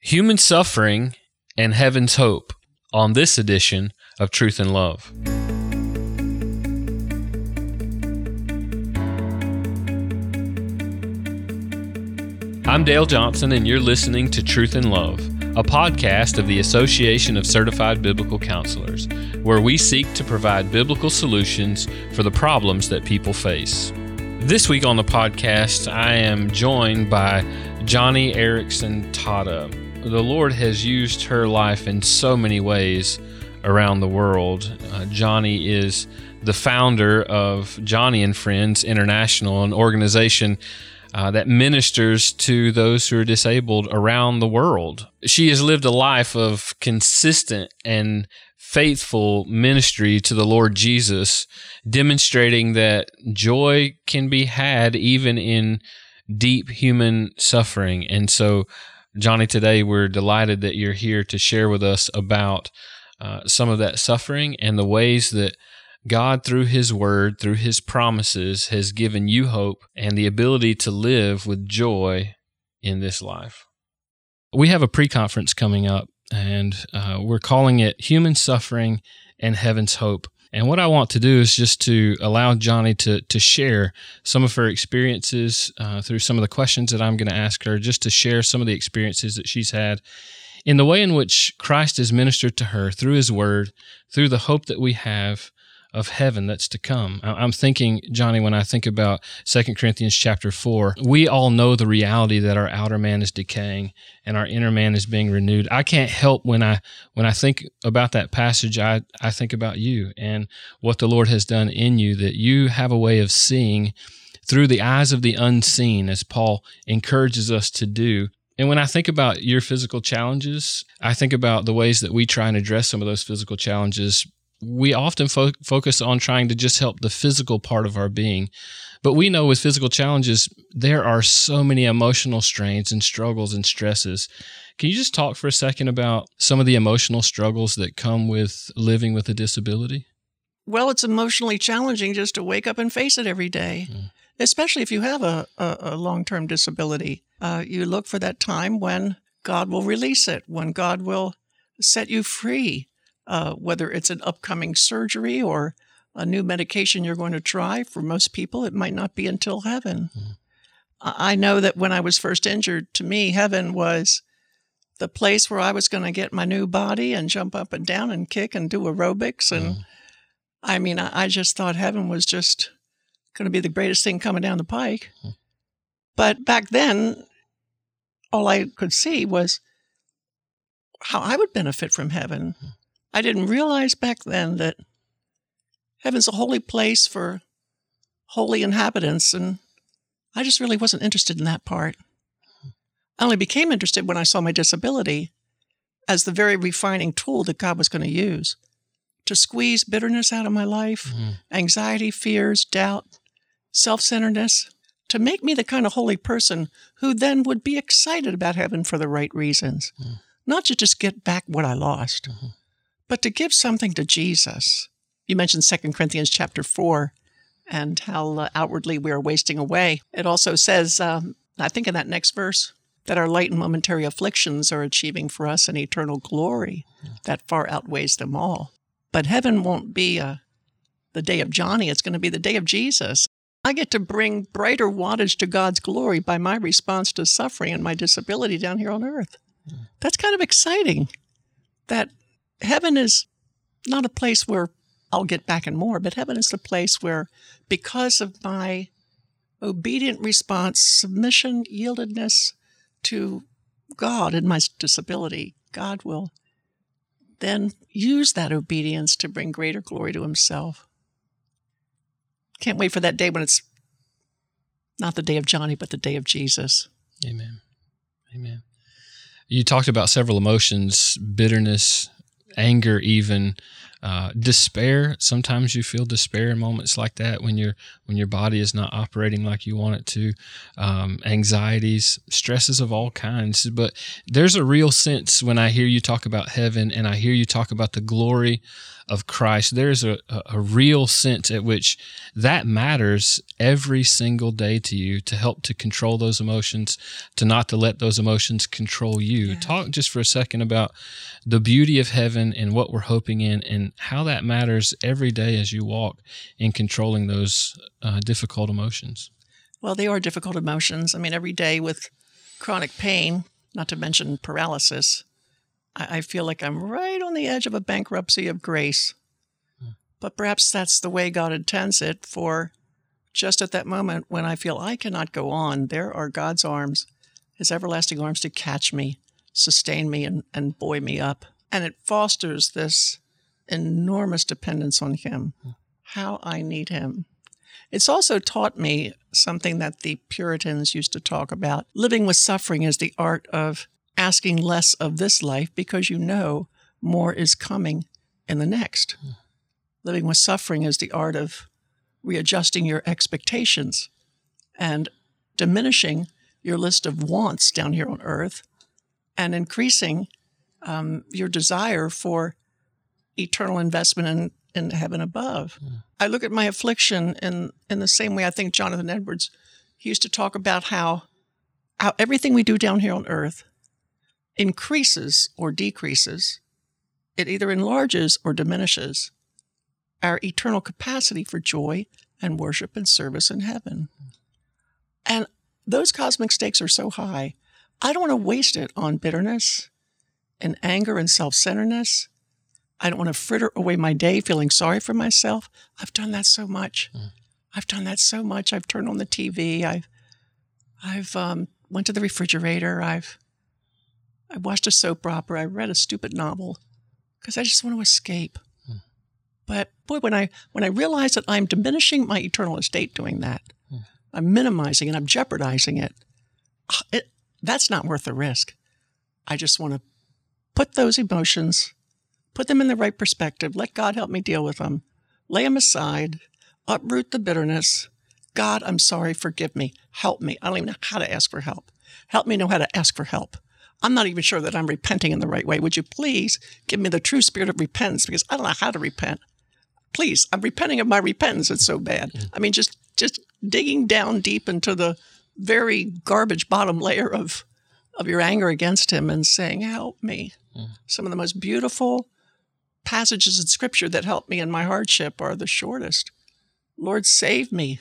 human suffering and heaven's hope on this edition of Truth in Love. I'm Dale Johnson, and you're listening to Truth in Love, a podcast of the Association of Certified Biblical Counselors, where we seek to provide biblical solutions for the problems that people face. This week on the podcast, I am joined by Joni Eareckson Tada. The Lord has used her life in so many ways around the world. Uh, Joni is the founder of Joni and Friends International, an organization uh, that ministers to those who are disabled around the world. She has lived a life of consistent and faithful ministry to the Lord Jesus, demonstrating that joy can be had even in deep human suffering. And so, Joni, today we're delighted that you're here to share with us about uh, some of that suffering and the ways that God, through His Word, through His promises, has given you hope and the ability to live with joy in this life. We have a pre conference coming up and uh, we're calling it Human Suffering and Heaven's Hope. And what I want to do is just to allow Joni to to share some of her experiences uh, through some of the questions that I'm going to ask her, just to share some of the experiences that she's had in the way in which Christ has ministered to her through His Word, through the hope that we have of heaven that's to come. I'm thinking, Joni, when I think about Second Corinthians chapter 4, we all know the reality that our outer man is decaying and our inner man is being renewed. I can't help when I when I think about that passage, I, I think about you and what the Lord has done in you, that you have a way of seeing through the eyes of the unseen, as Paul encourages us to do. And when I think about your physical challenges, I think about the ways that we try and address some of those physical challenges we often fo- focus on trying to just help the physical part of our being. But we know with physical challenges, there are so many emotional strains and struggles and stresses. Can you just talk for a second about some of the emotional struggles that come with living with a disability? Well, it's emotionally challenging just to wake up and face it every day, mm. especially if you have a, a, a long term disability. Uh, you look for that time when God will release it, when God will set you free uh, whether it's an upcoming surgery or a new medication you're going to try. For most people, it might not be until heaven. Mm. I know that when I was first injured, to me, heaven was the place where I was going to get my new body and jump up and down and kick and do aerobics. And mm. I mean, I, I, just thought heaven was just going to be the greatest thing coming down the pike. Mm. But back then, all I could see was how I would benefit from heaven. Mm. I didn't realize back then that heaven's a holy place for holy inhabitants, and I just really wasn't interested in that part. I only became interested when I saw my disability as the very refining tool that God was going to use to squeeze bitterness out of my life, mm-hmm. anxiety, fears, doubt, self centeredness, to make me the kind of holy person who then would be excited about heaven for the right reasons, mm-hmm. not to just get back what I lost. Mm-hmm but to give something to Jesus. You mentioned 2 Corinthians chapter 4 and how uh, outwardly we are wasting away. It also says, um, I think in that next verse, that our light and momentary afflictions are achieving for us an eternal glory that far outweighs them all. But heaven won't be uh, the day of Joni, it's going to be the day of Jesus. I get to bring brighter wattage to God's glory by my response to suffering and my disability down here on earth. That's kind of exciting. That heaven is not a place where I'll get back and more, but heaven is the place where, because of my obedient response, submission, yieldedness to God and my disability, God will then use that obedience to bring greater glory to Himself. Can't wait for that day when it's not the day of Joni, but the day of Jesus. Amen. Amen. You talked about several emotions bitterness, anger, even uh, despair. Sometimes you feel despair in moments like that when your when your body is not operating like you want it to. Um, anxieties, stresses of all kinds. But there's a real sense when I hear you talk about heaven and I hear you talk about the glory of Christ, there's a, a real sense at which that matters every single day to you to help to control those emotions, to not to let those emotions control you. Yeah. Talk just for a second about the beauty of heaven and what we're hoping in and how that matters every day as you walk in controlling those uh, difficult emotions. Well, they are difficult emotions. I mean, every day with chronic pain, not to mention paralysis, I, feel like I'm right on the edge of a bankruptcy of grace. But perhaps that's the way God intends it for just at that moment when I feel I cannot go on, there are God's arms, His everlasting arms to catch me, sustain me, and, and buoy me up. And it fosters this enormous dependence on Him, how I need Him. It's also taught me something that the Puritans used to talk about. Living with suffering is the art of asking less of this life because you know more is coming in the next. Mm. Living with suffering is the art of readjusting your expectations and diminishing your list of wants down here on earth and increasing um, your desire for eternal investment in, in heaven above. Mm. I look at my affliction in, in the same way I think Jonathan Edwards he used to talk about how, how everything we do down here on earth increases or decreases, it either enlarges or diminishes our eternal capacity for joy and worship and service in heaven. And those cosmic stakes are so high, I don't want to waste it on bitterness and anger and self centeredness. I don't want to fritter away my day feeling sorry for myself. I've done that so much. Mm. I've done that so much. I've turned on the TV. I've I've um, went to the refrigerator. I've I watched a soap opera. I read a stupid novel because I just want to escape. Hmm. But boy, when I when I realize that I'm diminishing my eternal estate doing that, hmm. I'm minimizing and I'm jeopardizing it, ah, it. That's not worth the risk. I just want to put those emotions, put them in the right perspective. Let God help me deal with them. Lay them aside. Uproot the bitterness. God, I'm sorry. Forgive me. Help me. I don't even know how to ask for help. Help me know how to ask for help. I'm not even sure that I'm repenting in the right way. Would you please give me the true spirit of repentance because I don't know how to repent. Please, I'm repenting of my repentance. It's so bad. I mean, just just digging down deep into the very garbage bottom layer of of your anger against him and saying, "Help me." Mm. Some of the most beautiful passages in Scripture that help me in my hardship are the shortest. Lord, save me.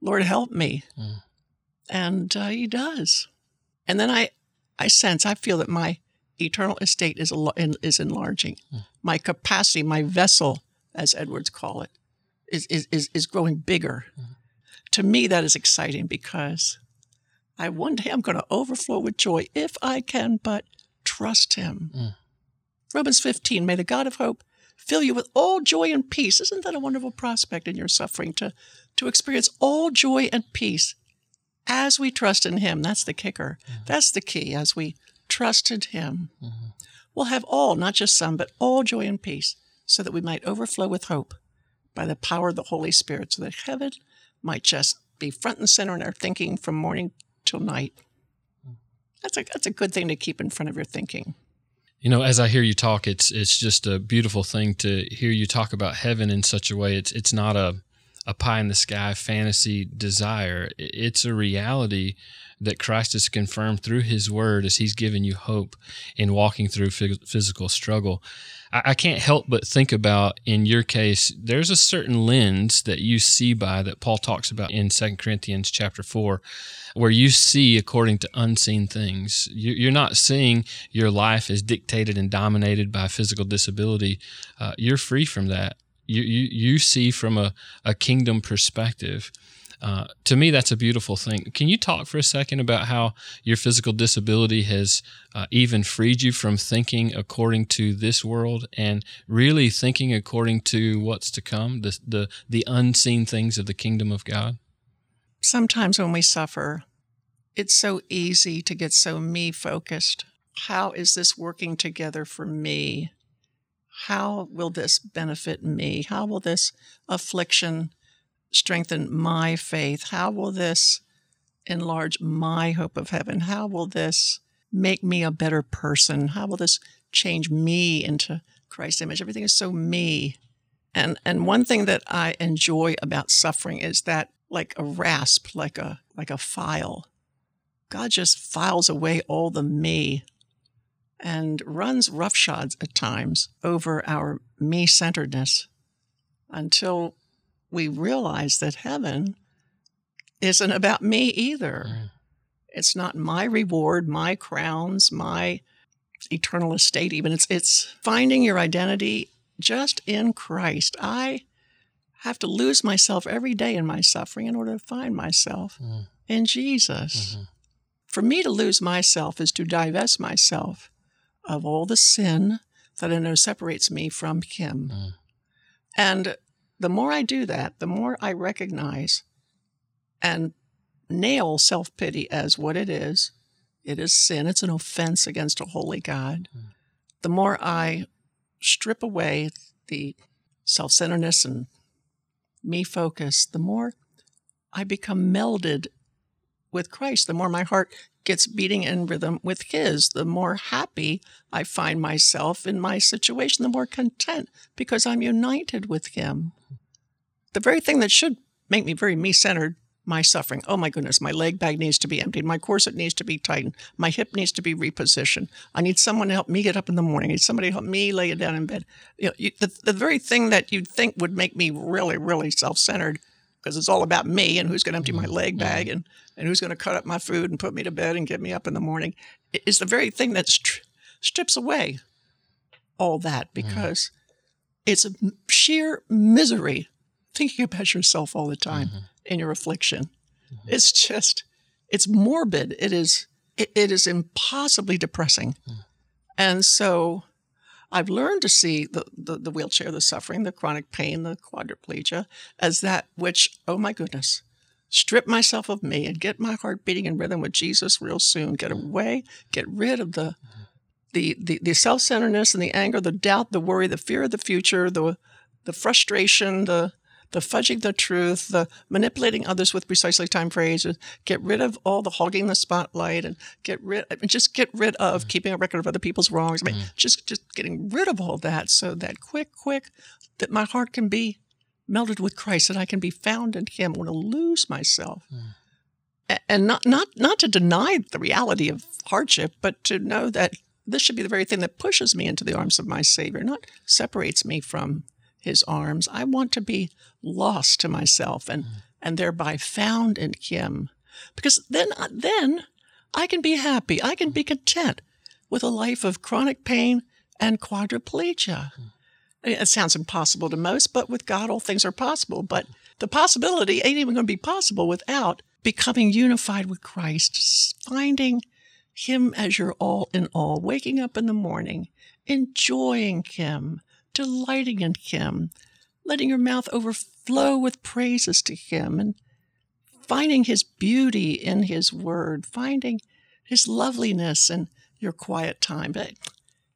Lord, help me. Mm. And uh, He does. And then I I sense, I feel that my eternal estate is, is enlarging. Mm. My capacity, my vessel, as Edwards call it, is, is, is growing bigger. Mm. To me, that is exciting because I one day I'm going to overflow with joy if I can but trust Him. Mm. Romans 15, may the God of hope fill you with all joy and peace. Isn't that a wonderful prospect in your suffering to, to experience all joy and peace as we trust in Him. That's the kicker. Mm-hmm. That's the key. As we trust in Him, mm-hmm. we'll have all, not just some, but all joy and peace, so that we might overflow with hope by the power of the Holy Spirit, so that heaven might just be front and center in our thinking from morning till night. That's a, that's a good thing to keep in front of your thinking. You know, as I hear you talk, it's it's just a beautiful thing to hear you talk about heaven in such a way. It's it's not a a pie in the sky fantasy desire. It's a reality that Christ has confirmed through His Word as He's given you hope in walking through physical struggle. I can't help but think about in your case, there's a certain lens that you see by that Paul talks about in 2 Corinthians chapter 4, where you see according to unseen things. You're not seeing your life as dictated and dominated by physical disability. Uh, you're free from that you, you, you see from a, a kingdom perspective. Uh, to me, that's a beautiful thing. Can you talk for a second about how your physical disability has uh, even freed you from thinking according to this world and really thinking according to what's to come, the, the, the unseen things of the kingdom of God? Sometimes when we suffer, it's so easy to get so me focused. How is this working together for me? How will this benefit me? How will this affliction strengthen my faith? How will this enlarge my hope of heaven? How will this make me a better person? How will this change me into Christ's image? Everything is so me. And and one thing that I enjoy about suffering is that like a rasp, like a like a file. God just files away all the me and runs roughshod at times over our me centeredness until we realize that heaven isn't about me either. Mm. It's not my reward, my crowns, my eternal estate even. It's it's finding your identity just in Christ. I have to lose myself every day in my suffering in order to find myself mm. in Jesus. Mm-hmm. For me to lose myself is to divest myself of all the sin that I know separates me from Him. Mm. And the more I do that, the more I recognize and nail self pity as what it is it is sin, it's an offense against a holy God. Mm. The more I strip away the self centeredness and me focus, the more I become melded with Christ, the more my heart gets beating in rhythm with His, the more happy I find myself in my situation, the more content because I'm united with Him. The very thing that should make me very me centered, my suffering. Oh my goodness, my leg bag needs to be emptied. My corset needs to be tightened. My hip needs to be repositioned. I need someone to help me get up in the morning. I need somebody to help me lay it down in bed. You know, you, the, the very thing that you'd think would make me really, really self centered because it's all about me and who's going to empty my mm-hmm. leg bag mm-hmm. and, and who's going to cut up my food and put me to bed and get me up in the morning is the very thing that stri- strips away all that mm-hmm. because it's a sheer misery thinking about yourself all the time mm-hmm. in your affliction. Mm-hmm. It's just, it's morbid. It is, it, it is impossibly depressing. Mm. And so I've learned to see the, the, the, wheelchair, the suffering, the chronic pain, the quadriplegia as that which, oh my goodness, strip myself of me and get my heart beating in rhythm with Jesus real soon. Get away, get rid of the the the, the self-centeredness and the anger, the doubt, the worry, the fear of the future, the the frustration, the the fudging the truth, the manipulating others with precisely timed phrases, get rid of all the hogging the spotlight and get rid, just get rid of mm-hmm. keeping a record of other people's wrongs. I mean, mm-hmm. just, just getting rid of all that so that quick, quick, that my heart can be melded with Christ, that I can be found in Him. I want to lose myself. Mm. And not, not, not to deny the reality of hardship, but to know that this should be the very thing that pushes me into the arms of my Savior, not separates me from his arms. I want to be lost to myself and, mm. and thereby found in him. Because then, then I can be happy. I can be content with a life of chronic pain and quadriplegia. Mm. It sounds impossible to most, but with God, all things are possible. But the possibility ain't even going to be possible without becoming unified with Christ, finding Him as your all in all, waking up in the morning, enjoying Him, delighting in Him, letting your mouth overflow with praises to Him, and finding His beauty in His Word, finding His loveliness in your quiet time. But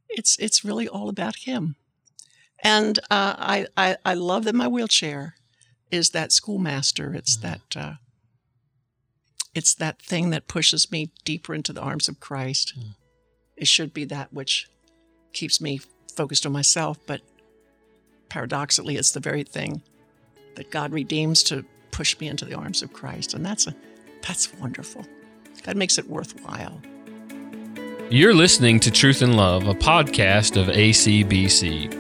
it's it's really all about Him. And uh, I, I, I love that my wheelchair is that schoolmaster. It's mm-hmm. that uh, it's that thing that pushes me deeper into the arms of Christ. Mm. It should be that which keeps me focused on myself, but paradoxically, it's the very thing that God redeems to push me into the arms of Christ. And that's a that's wonderful. That makes it worthwhile. You're listening to Truth in Love, a podcast of ACBC.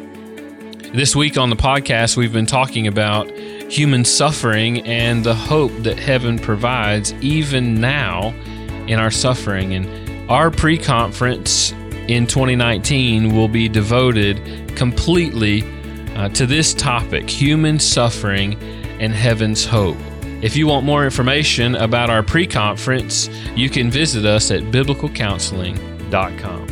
This week on the podcast, we've been talking about human suffering and the hope that heaven provides even now in our suffering. And our pre conference in 2019 will be devoted completely uh, to this topic human suffering and heaven's hope. If you want more information about our pre conference, you can visit us at biblicalcounseling.com.